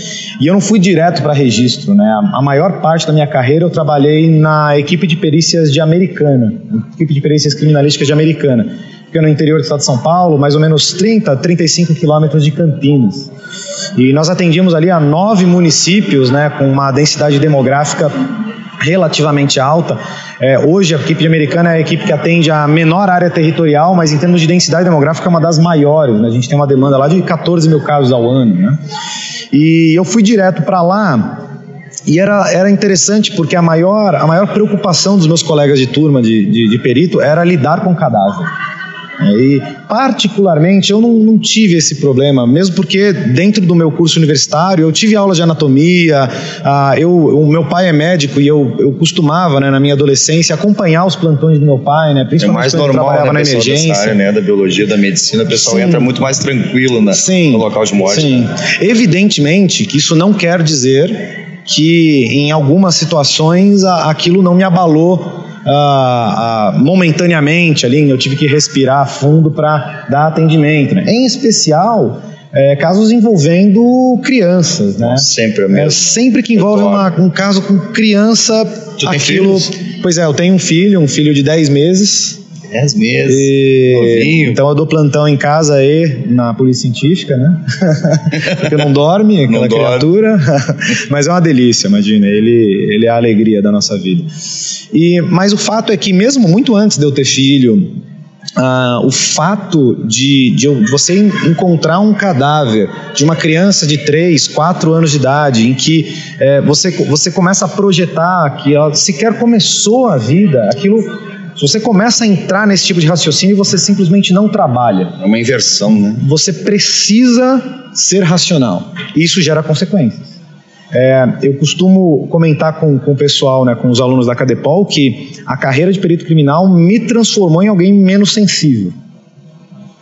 e eu não fui direto para registro, né? A maior parte da minha carreira eu trabalhei na equipe de perícias de Americana, equipe de perícias criminalísticas de Americana. Fica no interior do estado de São Paulo, mais ou menos 30, 35 quilômetros de Campinas. E nós atendíamos ali a nove municípios, né, com uma densidade demográfica relativamente alta. É, hoje a equipe americana é a equipe que atende a menor área territorial, mas em termos de densidade demográfica é uma das maiores. né? A gente tem uma demanda lá de 14 mil casos ao ano. Né? E eu fui direto para lá e era, era interessante porque a maior, a maior preocupação dos meus colegas de turma de, de, de perito era lidar com cadáver. E, particularmente, eu não, não tive esse problema, mesmo porque dentro do meu curso universitário eu tive aula de anatomia, ah, eu, o meu pai é médico e eu, eu costumava, né, na minha adolescência, acompanhar os plantões do meu pai, né, É principalmente mais quando ele normal, trabalhava né, na dessa emergência. área, né, da biologia, da medicina, o pessoal Sim. entra muito mais tranquilo na, no local de morte. Sim. né? Evidentemente que isso não quer dizer que em algumas situações aquilo não me abalou ah, ah, momentaneamente ali, eu tive que respirar fundo para dar atendimento. Né? Em especial, é, casos envolvendo crianças. Né? Sempre é mesmo. É, sempre que envolve uma- um caso com criança, Tu aquilo. Pois é, eu tenho um filho, um filho de 10 meses. 10 meses. E- novinho. então eu dou plantão em casa e na polícia científica, né? [laughs] Porque não dorme aquela Não criatura. [laughs] Mas é uma delícia, imagina. Ele, ele é a alegria da nossa vida. E, mas o fato é que, mesmo muito antes de eu ter filho, ah, o fato de, de você en- encontrar um cadáver de uma criança de 3, 4 anos de idade, em que eh, você, você começa a projetar que ela sequer começou a vida, aquilo. Se você começa a entrar nesse tipo de raciocínio, você simplesmente não trabalha. É uma inversão, né? Você precisa ser racional. Isso gera consequências. É, eu costumo comentar com, com o pessoal, né, com os alunos da Cadepol, que a carreira de perito criminal me transformou em alguém menos sensível.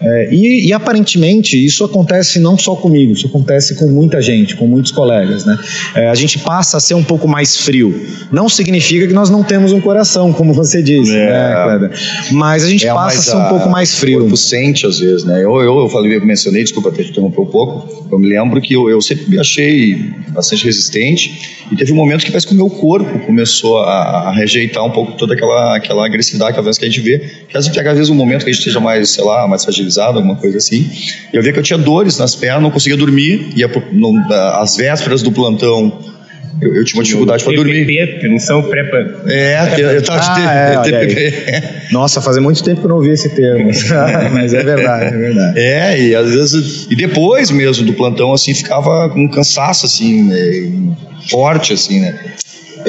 É, e, e, aparentemente isso acontece não só comigo, isso acontece com muita gente, com muitos colegas. Né? É, a gente passa a ser um pouco mais frio. Não significa que nós não temos um coração, como você disse, É. né, Kleber? Mas a gente É, passa a ser um pouco mais O frio. corpo sente às vezes, né? Eu, eu, eu falei, eu mencionei, desculpa até te interromper um pouco. Eu me lembro que eu, eu sempre me achei bastante resistente e teve um momento que parece que o meu corpo começou a, a rejeitar um pouco toda aquela, aquela agressividade que às vezes que a gente vê. Que às vezes às vezes um momento que a gente esteja mais, sei lá, mais fragilizado, alguma coisa assim. E eu via que eu tinha dores nas pernas, não conseguia dormir. Ia pro, no, às vésperas do plantão, eu, eu tinha uma dificuldade para dormir. TPP, permissão pré É, eu, tava de Ah, é, aí. TPP. [laughs] Nossa, fazia muito tempo que eu não ouvi esse termo. [laughs] Mas é verdade, é verdade. É, e às vezes. E depois mesmo do plantão, assim, ficava com um cansaço, assim, né, forte, assim, né?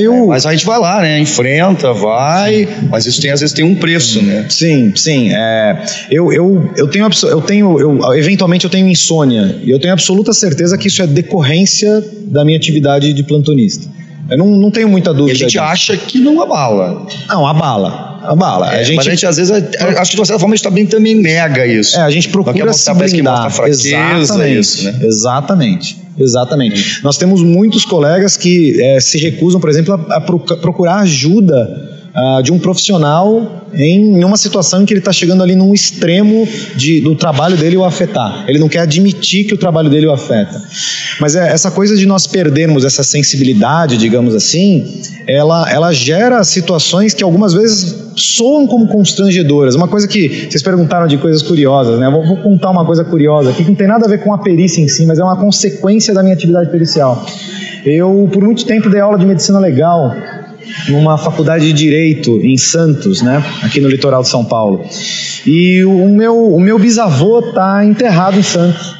Eu, Mas a gente vai lá, né? Enfrenta, vai, mas isso tem, às vezes tem um preço, né? Sim, sim. É, eu, eu, eu tenho, eu tenho eu, eventualmente eu tenho insônia e eu tenho absoluta certeza que isso é decorrência da minha atividade de plantonista. Eu não, não tenho muita E a dúvida. gente disso. acha que não abala. Não, abala. Abala. a É, gente, mas a gente, às vezes, a- acho que de uma certa forma a gente também, também nega isso. é, a gente procura se que blindar. mostra fraqueza, Exatamente. isso, né? Exatamente. Exatamente. Nós temos muitos colegas que eh, se recusam, por exemplo, a, a proc- procurar ajuda ah, de um profissional em uma situação em que ele está chegando ali num extremo de, do trabalho dele o afetar. Ele não quer admitir que o trabalho dele o afeta. Mas é, essa coisa de nós perdermos essa sensibilidade, digamos assim, ela, ela gera situações que algumas vezes soam como constrangedoras. Uma coisa que vocês perguntaram de coisas curiosas, né? Vou, vou contar uma coisa curiosa aqui que não tem nada a ver com a perícia em si, mas é uma consequência da minha atividade pericial. Eu, por muito tempo, dei aula de medicina legal numa faculdade de direito em Santos, né, aqui no litoral de São Paulo. E o meu, o meu bisavô está enterrado em Santos.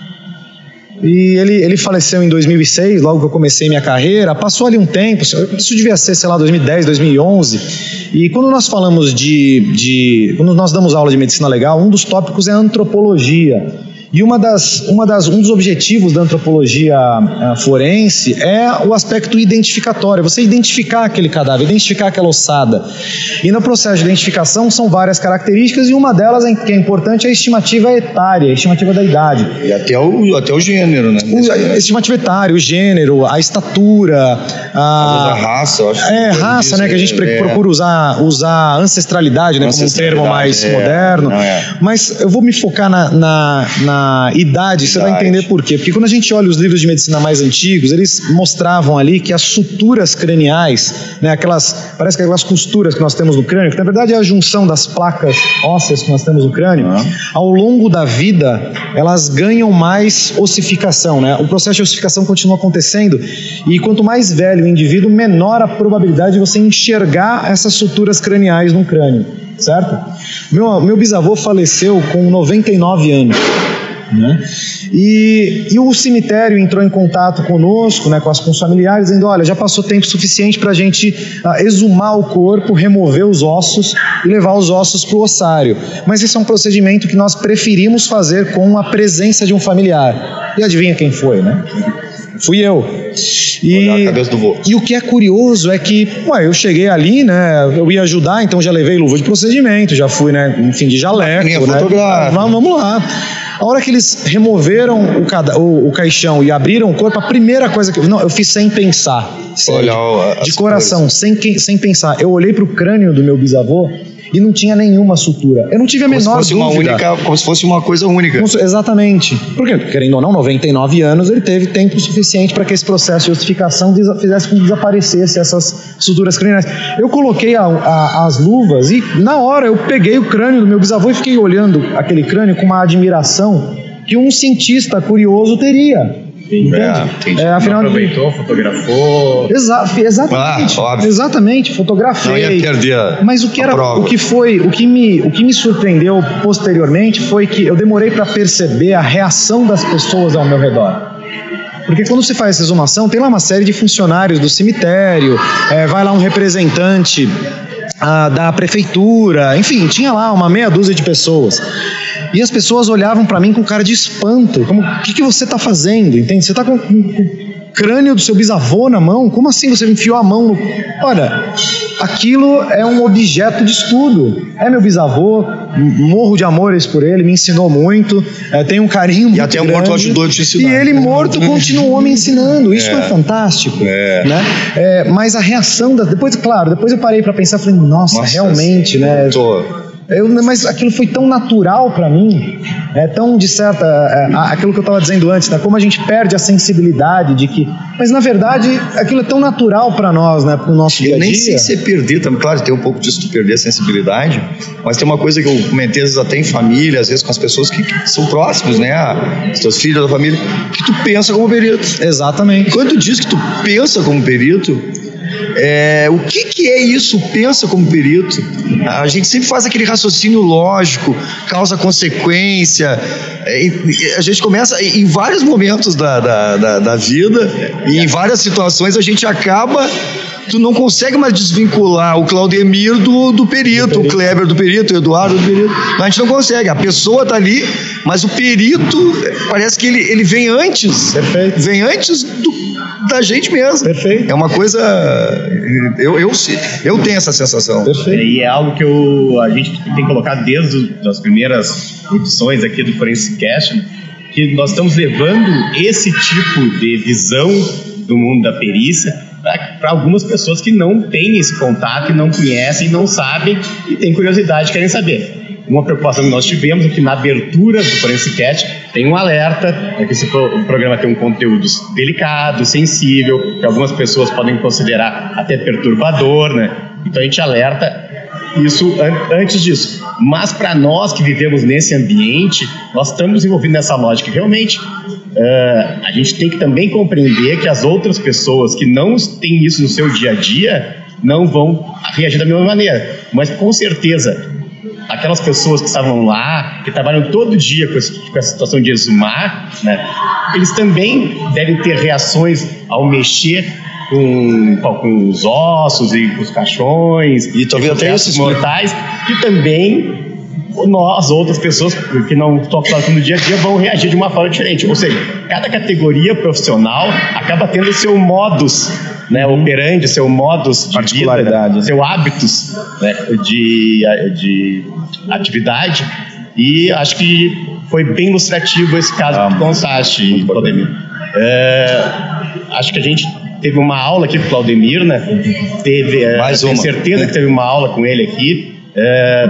E ele, ele faleceu em 2006, logo que eu comecei minha carreira. Passou ali um tempo, isso devia ser, sei lá, 2010, 2011. E quando nós falamos de, de. Quando nós damos aula de medicina legal, um dos tópicos é antropologia. E uma das, uma das, um dos objetivos da antropologia ah, forense é o aspecto identificatório, você identificar aquele cadáver, identificar aquela ossada. E no processo de identificação são várias características e uma delas que é importante é a estimativa etária, a estimativa da idade. E até o, até o gênero, né? O, a estimativa etária, o gênero, a estatura, a a, raça, eu acho. é, que raça, né? Que a gente pre- é. procura usar, usar ancestralidade, né? Como um termo Ancestralidade, mais é. moderno. Não, é. Mas eu vou me focar na, na, na idade, você vai Idade. entender por quê. Porque quando a gente olha os livros de medicina mais antigos, eles mostravam ali que as suturas craniais, né? Aquelas, parece que aquelas costuras que nós temos no crânio, que na verdade é a junção das placas ósseas que nós temos no crânio, ao longo da vida, elas ganham mais ossificação, né? O processo de ossificação continua acontecendo e quanto mais velho o indivíduo, menor a probabilidade de você enxergar essas suturas craniais no crânio, certo? Meu, meu bisavô faleceu com 99 anos. Né? E, e o cemitério entrou em contato conosco, né, com, as, com os familiares, dizendo: olha, já passou tempo suficiente para a gente ah, exumar o corpo, remover os ossos e levar os ossos para o ossário. Mas esse é um procedimento que nós preferimos fazer com a presença de um familiar. E adivinha quem foi, né? Fui eu. E, e o que é curioso é que, ué, eu cheguei ali, né? Eu ia ajudar, então já levei luva de procedimento, já fui, né? Enfim, de jaleco, né? vamos lá. A hora que eles removeram o, cada, o, o caixão e abriram o corpo, a primeira coisa que eu. Não, eu fiz sem pensar. sério, Olhar o- de coração, sem, sem pensar. Eu olhei pro crânio do meu bisavô e não tinha nenhuma sutura. Eu não tive a Como se menor fosse uma dúvida. única, como se fosse uma coisa única. Se- Exatamente. Porque, querendo ou não, 99 anos, ele teve tempo suficiente para que esse processo de justificação desa- fizesse com que desaparecesse essas suturas craniais. Eu coloquei a- a- as luvas e, na hora, eu peguei o crânio do meu bisavô e fiquei olhando aquele crânio com uma admiração que um cientista curioso teria. Entende? É, entendi. É, afinal, Aproveitou, fotografou. Exa exatamente. Ah, exatamente, fotografei. Não ia perder a- Mas o que a era, prova. o que foi, o que me, o que me surpreendeu posteriormente foi que eu demorei para perceber a reação das pessoas ao meu redor. Porque quando você faz essa exumação, tem lá uma série de funcionários do cemitério, é, vai lá um representante ah, da prefeitura, enfim, tinha lá uma meia dúzia de pessoas. E as pessoas olhavam para mim com cara de espanto, como, o que, que você está fazendo, entende? Você está com, com- o crânio do seu bisavô na mão? Como assim você enfiou a mão no... Olha, aquilo é um objeto de estudo. É meu bisavô, morro de amores por ele, me ensinou muito, é, tenho um carinho muito até o grande. morto ajudou a te ensinar. E ele morto continuou me ensinando. Isso é, fantástico. É. Né? É, mas a reação da. Depois, claro, depois eu parei para pensar, falei, nossa, Nossa, realmente, né? Tô. Eu, mas aquilo foi tão natural para mim, é tão de certa, é, a- aquilo que eu estava dizendo antes, né? Como a gente perde a sensibilidade de que, mas na verdade aquilo é tão natural para nós, né? Para o nosso dia Eu a nem dia. sei se é perder também, claro, tem um pouco disso, tu perder a sensibilidade, mas tem uma coisa que eu comentei às vezes até em família, às vezes com as pessoas que, que são próximos, né, a- os teus filhos da família, que tu pensa como perito. Exatamente. Quando tu diz que tu pensa como perito, é, o que, que é isso, pensa como perito? A gente sempre faz aquele raciocínio lógico, causa-consequência. é, a gente começa em vários momentos da, da, da, da vida e em várias situações a gente acaba. Tu não consegue mais desvincular o Claudemir do, do perito, o Kleber do perito, o Eduardo do perito. A gente não consegue. A pessoa tá ali, mas o perito parece que ele, ele vem antes. Perfeito. Vem antes do, da gente mesmo. Perfeito. É uma coisa. Eu, eu, eu tenho essa sensação. Perfeito. E é algo que eu- a gente tem colocado desde as primeiras edições aqui do Forensic Cast, que nós estamos levando esse tipo de visão do mundo da perícia para algumas pessoas que não têm esse contato, e não conhecem, não sabem e têm curiosidade, querem saber. Uma preocupação que nós tivemos é que na abertura do Forensic Cast tem um alerta, é que esse programa tem um conteúdo delicado, sensível, que algumas pessoas podem considerar até perturbador, né? Então a gente alerta isso an- antes disso. Mas para nós que vivemos nesse ambiente, nós estamos envolvidos nessa lógica. Realmente, eh, a gente tem que também compreender que as outras pessoas que não têm isso no seu dia a dia não vão reagir da mesma maneira. Mas com certeza, aquelas pessoas que estavam lá, que trabalham todo dia com, esse- com essa situação de exumar, né, eles também devem ter reações ao mexer com, com os ossos e com os caixões E talvez com até esses- mortais que também nós, outras pessoas que não estão acostumadas no dia a dia, vão reagir de uma forma diferente. Ou seja, cada categoria profissional acaba tendo seu modus né, operandi, seu modus de Particularidade, vida, né? seu hábitos né, de, de atividade. E acho que foi bem ilustrativo esse caso que tu contaste, Claudemir. É, acho que a gente teve uma aula aqui com o Claudemir, né? Teve, é, Mais tenho uma. certeza que teve uma aula com ele aqui. É,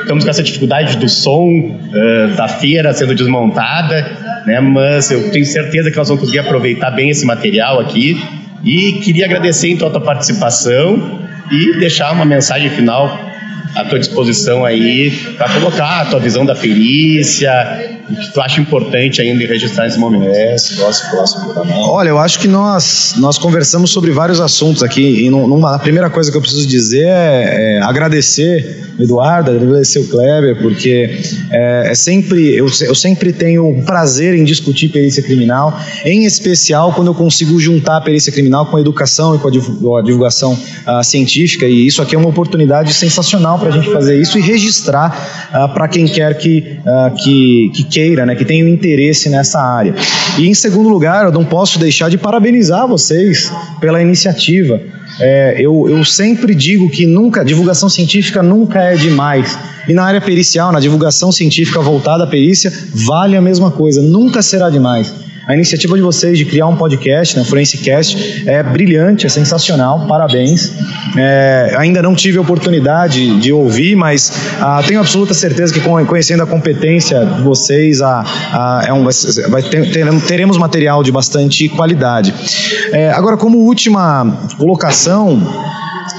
estamos com essa dificuldade do som é, da feira sendo desmontada, né? Mas eu tenho certeza que nós vamos conseguir aproveitar bem esse material aqui. E queria agradecer então a tua participação e deixar uma mensagem final à tua disposição aí para colocar a tua visão da perícia, o que tu acha importante ainda registrar nesse momento. É, se gosta canal. Olha, eu acho que nós, nós conversamos sobre vários assuntos aqui. E num- numa, a primeira coisa que eu preciso dizer é, é agradecer o Eduardo, agradecer o Kleber, porque é, é sempre, eu, eu sempre tenho prazer em discutir perícia criminal, em especial quando eu consigo juntar a perícia criminal com a educação e com a divulgação ah, científica. E isso aqui é uma oportunidade sensacional para a gente fazer isso e registrar para quem quer que, ah, que, que queira, né, que tenha um interesse nessa área. E em segundo lugar, eu não posso deixar de parabenizar vocês pela iniciativa. É, eu, eu sempre digo que nunca, divulgação científica nunca é demais. E na área pericial, na divulgação científica voltada à perícia, vale a mesma coisa, nunca será demais. A iniciativa de vocês de criar um podcast, né, Forensicast, é brilhante, é sensacional, parabéns. É, ainda não tive a oportunidade de ouvir, mas ah, tenho absoluta certeza que conhecendo a competência de vocês, a, a, é um, vai ter, teremos material de bastante qualidade. É, agora, como última colocação,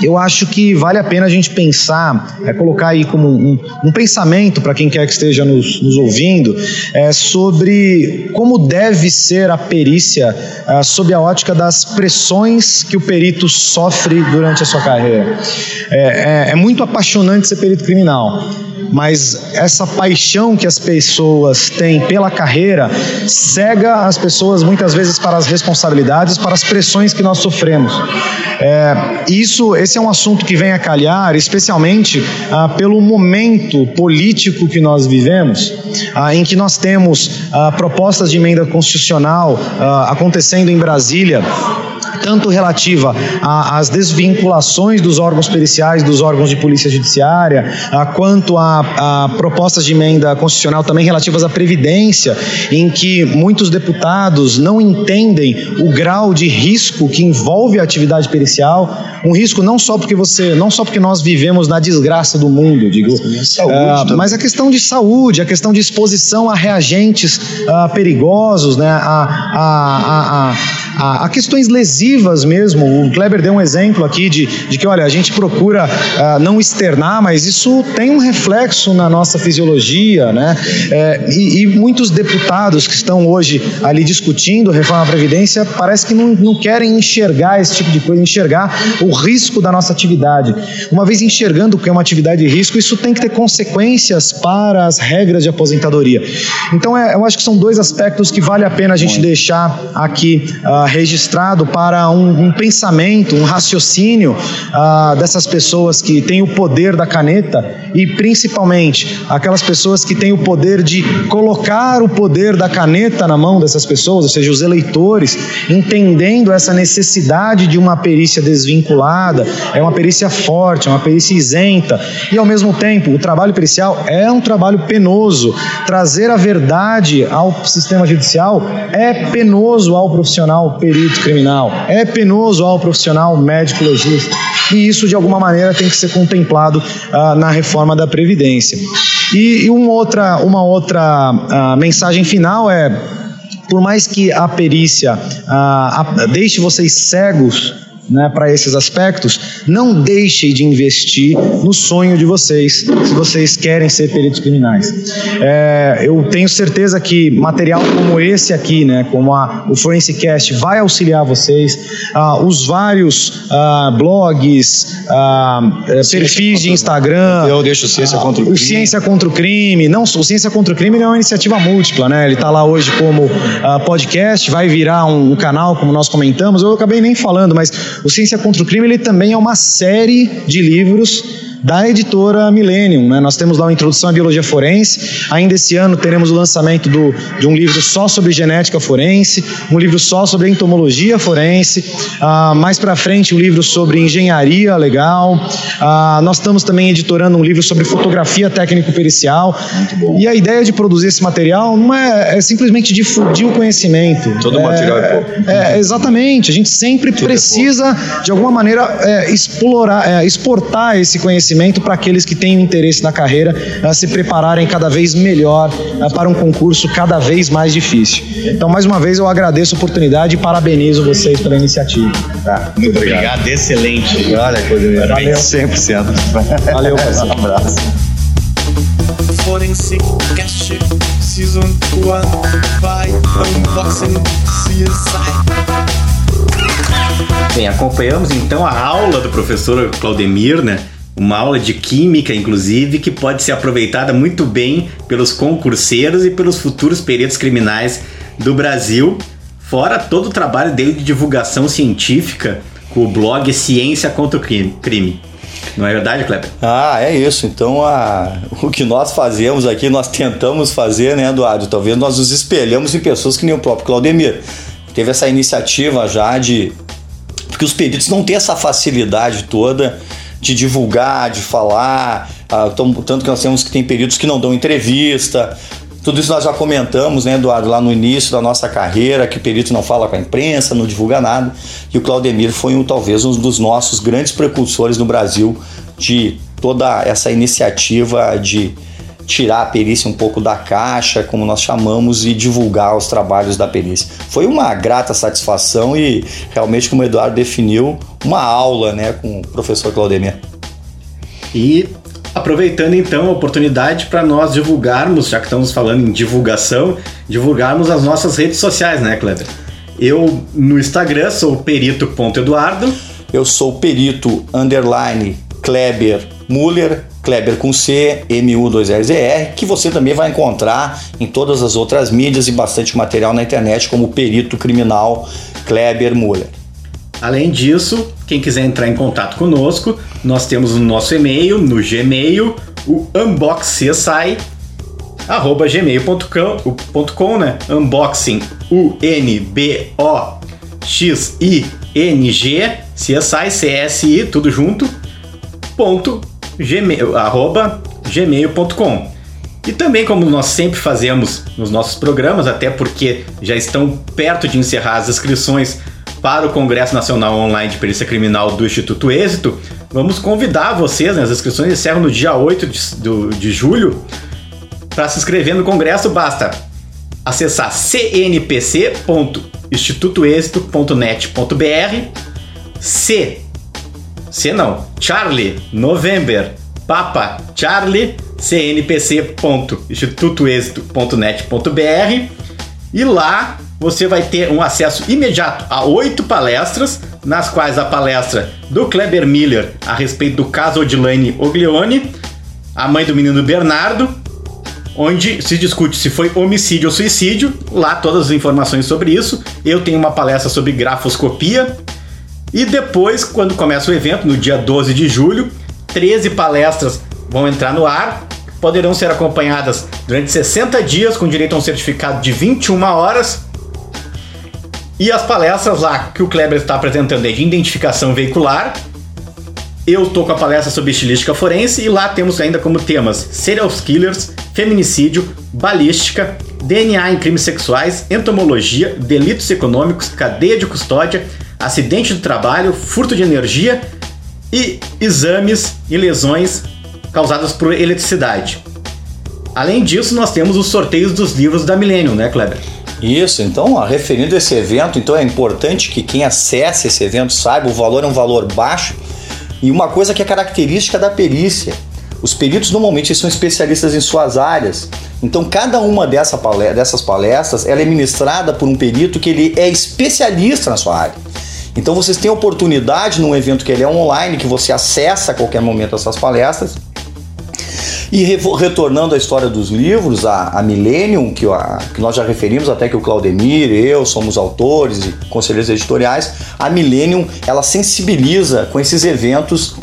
eu acho que vale a pena a gente pensar, é, colocar aí como um, um pensamento para quem quer que esteja nos, nos ouvindo, é, sobre como deve ser a perícia é, sob a ótica das pressões que o perito sofre durante a sua carreira. É, é, é muito apaixonante ser perito criminal mas essa paixão que as pessoas têm pela carreira cega as pessoas muitas vezes para as responsabilidades, para as pressões que nós sofremos. É, isso, esse é um assunto que vem a calhar, especialmente ah, pelo momento político que nós vivemos, ah, em que nós temos ah, propostas de emenda constitucional ah, acontecendo em Brasília tanto relativa às desvinculações dos órgãos periciais, dos órgãos de polícia judiciária, a, quanto a, a, propostas de emenda constitucional também relativas à Previdência, em que muitos deputados não entendem o grau de risco que envolve a atividade pericial, um risco não só porque você, não só porque nós vivemos na desgraça do mundo, digo, uh, mas a questão de saúde, a questão de exposição a reagentes uh, perigosos, né, a, a, a, a, a questões lesivas mesmo. O Kleber deu um exemplo aqui de, de que, olha, a gente procura uh, não externar, mas isso tem um reflexo na nossa fisiologia, né? É, e, e, muitos deputados que estão hoje ali discutindo a reforma da Previdência parece que não, não querem enxergar esse tipo de coisa, enxergar o risco da nossa atividade. Uma vez enxergando que é uma atividade de risco, isso tem que ter consequências para as regras de aposentadoria. Então, é, eu acho que são dois aspectos que vale a pena a gente deixar aqui uh, registrado para um, um pensamento, um raciocínio ah, dessas pessoas que têm o poder da caneta e principalmente aquelas pessoas que têm o poder de colocar o poder da caneta na mão dessas pessoas, ou seja, os eleitores, entendendo essa necessidade de uma perícia desvinculada, é uma perícia forte, é uma perícia isenta e ao mesmo tempo o trabalho pericial é um trabalho penoso. Trazer a verdade ao sistema judicial é penoso ao profissional perito criminal, é penoso ao profissional médico legista. E isso, de alguma maneira, tem que ser contemplado ah, na reforma da Previdência. E, e uma outra, uma outra ah, mensagem final é: por mais que a perícia ah, deixe vocês cegos né, para esses aspectos, não deixe de investir no sonho de vocês, se vocês querem ser peritos criminais. É, eu tenho certeza que material como esse aqui, né, como a, o Forensicast, vai auxiliar vocês. Ah, os vários ah, blogs, ah, perfis de Instagram. Eu deixo Ciência contra o Crime. O Ciência contra o Crime. Não, o Ciência contra o Crime é uma iniciativa múltipla, né? Ele está lá hoje como podcast, vai virar um, um canal, como nós comentamos. Eu acabei nem falando, mas o Ciência contra o Crime ele também é uma série de livros da editora Millennium. Né? Nós temos lá uma introdução à biologia forense. Ainda esse ano teremos o lançamento do, de um livro só sobre genética forense, um livro só sobre entomologia forense. Ah, mais para frente, um livro sobre engenharia legal. Ah, nós estamos também editorando um livro sobre fotografia técnico-pericial. E a ideia de produzir esse material não é, é simplesmente difundir o conhecimento. Todo é, material é pouco. É, exatamente. A gente sempre Tudo precisa, é de alguma maneira, é, explorar, é, exportar esse conhecimento conhecimento para aqueles que têm interesse na carreira a se prepararem cada vez melhor para um concurso cada vez mais difícil. Então, mais uma vez, eu agradeço a oportunidade e parabenizo vocês pela iniciativa. Tá, muito obrigado. obrigado. Excelente. Olha, coisa minha. Valeu. 100%. Valeu, [laughs] um abraço. Forensic Cash Season 1 by Unboxing CSI. Bem, acompanhamos então a aula do professor Claudemir, né? Uma aula de química, inclusive, que pode ser aproveitada muito bem pelos concurseiros e pelos futuros peritos criminais do Brasil, fora todo o trabalho dele de divulgação científica com o blog Ciência contra o Crime. Não é verdade, Kleber? Ah, é isso. Então, a, o que nós fazemos aqui, nós tentamos fazer, né, Eduardo? Talvez nós nos espelhamos em pessoas que nem o próprio Claudemir. Teve essa iniciativa já de. Porque os peritos não têm essa facilidade toda de divulgar, de falar. Ah, tanto que nós temos que tem períodos que não dão entrevista. Tudo isso nós já comentamos, né, Eduardo, lá no início da nossa carreira, que o perito não fala com a imprensa, não divulga nada. E o Claudemir foi um, talvez um dos nossos grandes precursores no Brasil de toda essa iniciativa de tirar a perícia um pouco da caixa, como nós chamamos, e divulgar os trabalhos da perícia. Foi uma grata satisfação e realmente, como o Eduardo definiu, uma aula né, com o professor Claudemir. E aproveitando então a oportunidade para nós divulgarmos, já que estamos falando em divulgação, divulgarmos as nossas redes sociais, né, Kleber? Eu no Instagram sou perito.eduardo. Eu sou perito underline Kleber Muller, Kleber com C, MU2RZR, que você também vai encontrar em todas as outras mídias e bastante material na internet, como Perito Criminal Kleber Muller. Além disso, quem quiser entrar em contato conosco, nós temos o nosso e-mail no Gmail, o unboxcsci arroba gmail.com, né? Unboxing, U-N-B-O-X-I-N-G, CSI, C-S-I, tudo junto, ponto gmail.com. E também, como nós sempre fazemos nos nossos programas, até porque já estão perto de encerrar as inscrições para o Congresso Nacional Online de Perícia Criminal do Instituto Êxito, vamos convidar vocês, né, as inscrições encerram no dia 8 de, do, de julho. Para se inscrever no Congresso, basta acessar cnpc.institutoexito.net.br C C não, Charlie November Papa Charlie cnpc.institutoexito.net.br e lá você vai ter um acesso imediato a oito palestras, nas quais a palestra do Kleber Miller a respeito do caso Odilane Oglione, a mãe do menino Bernardo, onde se discute se foi homicídio ou suicídio, lá todas as informações sobre isso. Eu tenho uma palestra sobre grafoscopia, e depois, quando começa o evento, no dia 12 de julho, 13 palestras vão entrar no ar, poderão ser acompanhadas durante 60 dias com direito a um certificado de 21 horas. E as palestras lá que o Kleber está apresentando é de identificação veicular. Eu estou com a palestra sobre estilística forense e lá temos ainda como temas serial killers, feminicídio, balística, DNA em crimes sexuais, entomologia, delitos econômicos, cadeia de custódia, acidente do trabalho, furto de energia e exames e lesões causadas por eletricidade. Além disso, nós temos os sorteios dos livros da Millennium, né, Kleber? Isso, então, referindo a esse evento, então é importante que quem acesse esse evento saiba, o valor é um valor baixo e uma coisa que é característica da perícia. Os peritos normalmente são especialistas em suas áreas, então cada uma dessa palestra, dessas palestras ela é ministrada por um perito que ele é especialista na sua área. Então vocês têm oportunidade num evento que ele é online, que você acessa a qualquer momento essas palestras. E retornando à história dos livros, a, a Millennium, que, a, que nós já referimos até que o Claudemir eu somos autores e conselheiros editoriais, a Millennium ela sensibiliza com esses eventos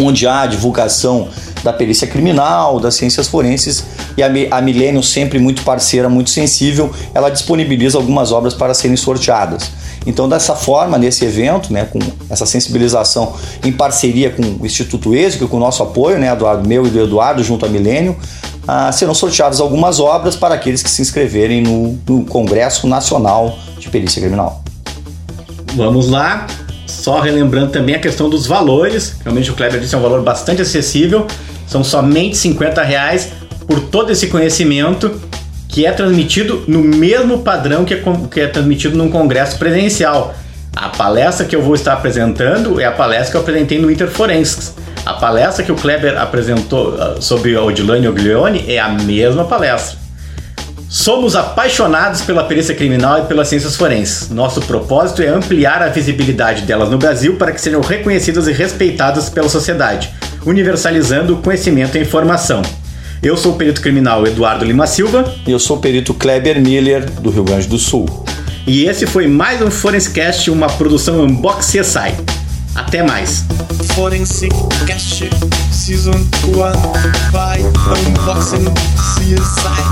onde há divulgação da perícia criminal, das ciências forenses e a, a Millennium sempre muito parceira, muito sensível, ela disponibiliza algumas obras para serem sorteadas. Então, dessa forma, nesse evento, né, com essa sensibilização em parceria com o Instituto Êxito, com o nosso apoio, né, Eduardo, meu e do Eduardo, junto à Milênio, ah, serão sorteadas algumas obras para aqueles que se inscreverem no, no Congresso Nacional de Perícia Criminal. Vamos lá, só relembrando também a questão dos valores, realmente o Kleber disse é um valor bastante acessível, são somente 50 reais por todo esse conhecimento que é transmitido no mesmo padrão que é, que é transmitido num congresso presencial. A palestra que eu vou estar apresentando é a palestra que eu apresentei no Interforensics. A palestra que o Kleber apresentou ah, sobre Odilane Oglione é a mesma palestra. Somos apaixonados pela perícia criminal e pelas ciências forenses. Nosso propósito é ampliar a visibilidade delas no Brasil para que sejam reconhecidas e respeitadas pela sociedade, universalizando o conhecimento e a informação. Eu sou o perito criminal Eduardo Lima Silva. E eu sou o perito Kleber Miller, do Rio Grande do Sul. E esse foi mais um Forenscast, uma produção Unbox CSI. Até mais. Forensic Cast Season 1 by Unboxing CSI.